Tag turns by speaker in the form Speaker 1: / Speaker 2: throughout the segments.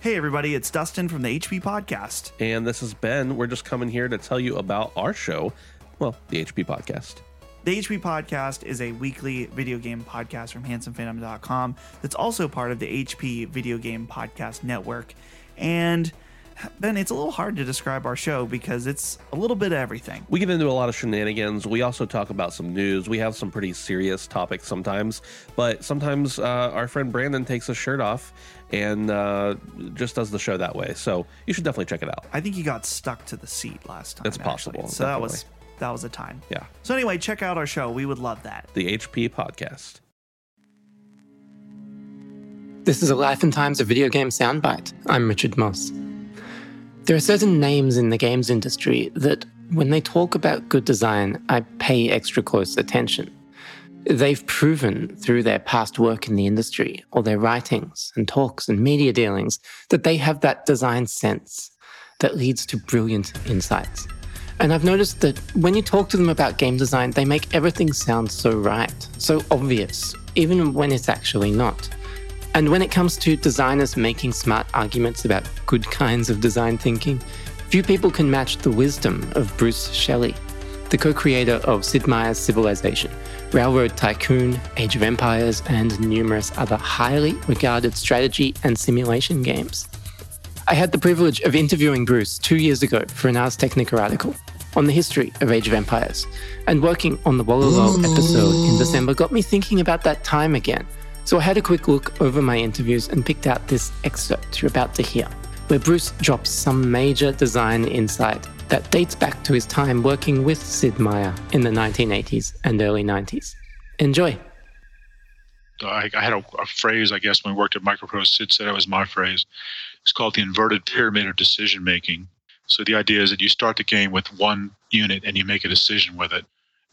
Speaker 1: Hey, everybody, it's Dustin from the HP Podcast.
Speaker 2: And this is Ben. We're just coming here to tell you about our show, well, the HP Podcast.
Speaker 1: The HP Podcast is a weekly video game podcast from handsomephantom.com that's also part of the HP Video Game Podcast Network. And Ben, it's a little hard to describe our show because it's a little bit of everything.
Speaker 2: We get into a lot of shenanigans. We also talk about some news. We have some pretty serious topics sometimes, but sometimes uh, our friend Brandon takes his shirt off and uh, just does the show that way. So you should definitely check it out.
Speaker 1: I think he got stuck to the seat last time.
Speaker 2: It's possible,
Speaker 1: actually. So that was that was a time.
Speaker 2: Yeah.
Speaker 1: So anyway, check out our show. We would love that.
Speaker 2: The HP Podcast.
Speaker 3: This is a Life and Times of Video Game Soundbite. I'm Richard Moss. There are certain names in the games industry that, when they talk about good design, I pay extra close attention. They've proven through their past work in the industry, or their writings and talks and media dealings, that they have that design sense that leads to brilliant insights. And I've noticed that when you talk to them about game design, they make everything sound so right, so obvious, even when it's actually not. And when it comes to designers making smart arguments about good kinds of design thinking, few people can match the wisdom of Bruce Shelley, the co creator of Sid Meier's Civilization, Railroad Tycoon, Age of Empires, and numerous other highly regarded strategy and simulation games. I had the privilege of interviewing Bruce two years ago for an Ars Technica article on the history of Age of Empires, and working on the Wololo episode in December got me thinking about that time again. So I had a quick look over my interviews and picked out this excerpt you're about to hear, where Bruce drops some major design insight that dates back to his time working with Sid Meier in the 1980s and early 90s. Enjoy.
Speaker 4: I, I had a, a phrase, I guess, when we worked at Microprose. Sid said it was my phrase. It's called the inverted pyramid of decision making. So the idea is that you start the game with one unit and you make a decision with it.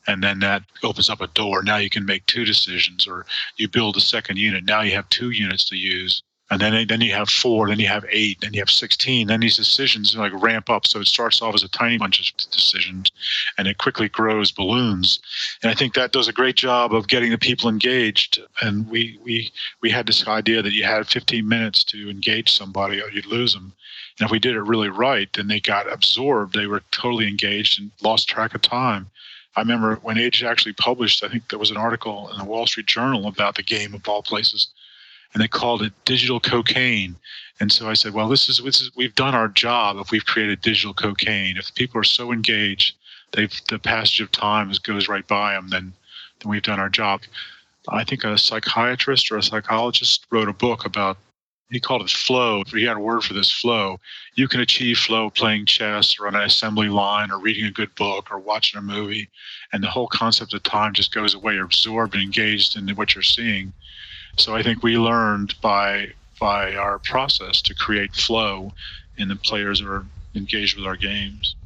Speaker 4: And then that opens up a door. Now you can make two decisions, or you build a second unit. Now you have two units to use. And then, then you have four, then you have eight, then you have 16. Then these decisions like ramp up. So it starts off as a tiny bunch of decisions and it quickly grows balloons. And I think that does a great job of getting the people engaged. And we, we, we had this idea that you had 15 minutes to engage somebody or you'd lose them. And if we did it really right, then they got absorbed. They were totally engaged and lost track of time. I remember when Age actually published, I think there was an article in the Wall Street Journal about the game of all places and they called it digital cocaine. And so I said, well, this is, this is we've done our job if we've created digital cocaine. If people are so engaged, they've the passage of time goes right by them, then then we've done our job. I think a psychiatrist or a psychologist wrote a book about. He called it flow. He had a word for this flow. You can achieve flow playing chess or on an assembly line or reading a good book or watching a movie. And the whole concept of time just goes away. You're absorbed and engaged in what you're seeing. So I think we learned by by our process to create flow in the players who are engaged with our games.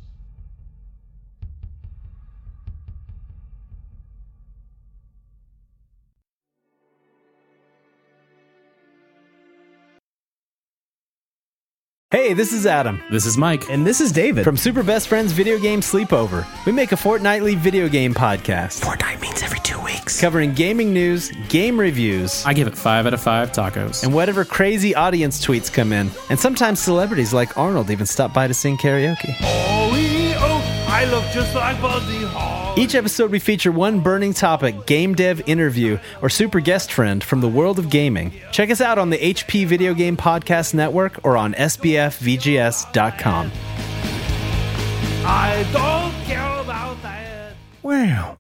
Speaker 5: Hey, this is Adam.
Speaker 6: This is Mike.
Speaker 5: And this is David from Super Best Friends Video Game Sleepover. We make a fortnightly video game podcast.
Speaker 7: Fortnight means every two weeks.
Speaker 5: Covering gaming news, game reviews,
Speaker 6: I give it five out of five tacos.
Speaker 5: and whatever crazy audience tweets come in. And sometimes celebrities like Arnold even stop by to sing karaoke.
Speaker 7: Oh, oh I look just like Buddy Hall.
Speaker 5: Each episode, we feature one burning topic, game dev interview, or super guest friend from the world of gaming. Check us out on the HP Video Game Podcast Network or on SBFVGS.com.
Speaker 7: I don't care about that.
Speaker 5: Wow.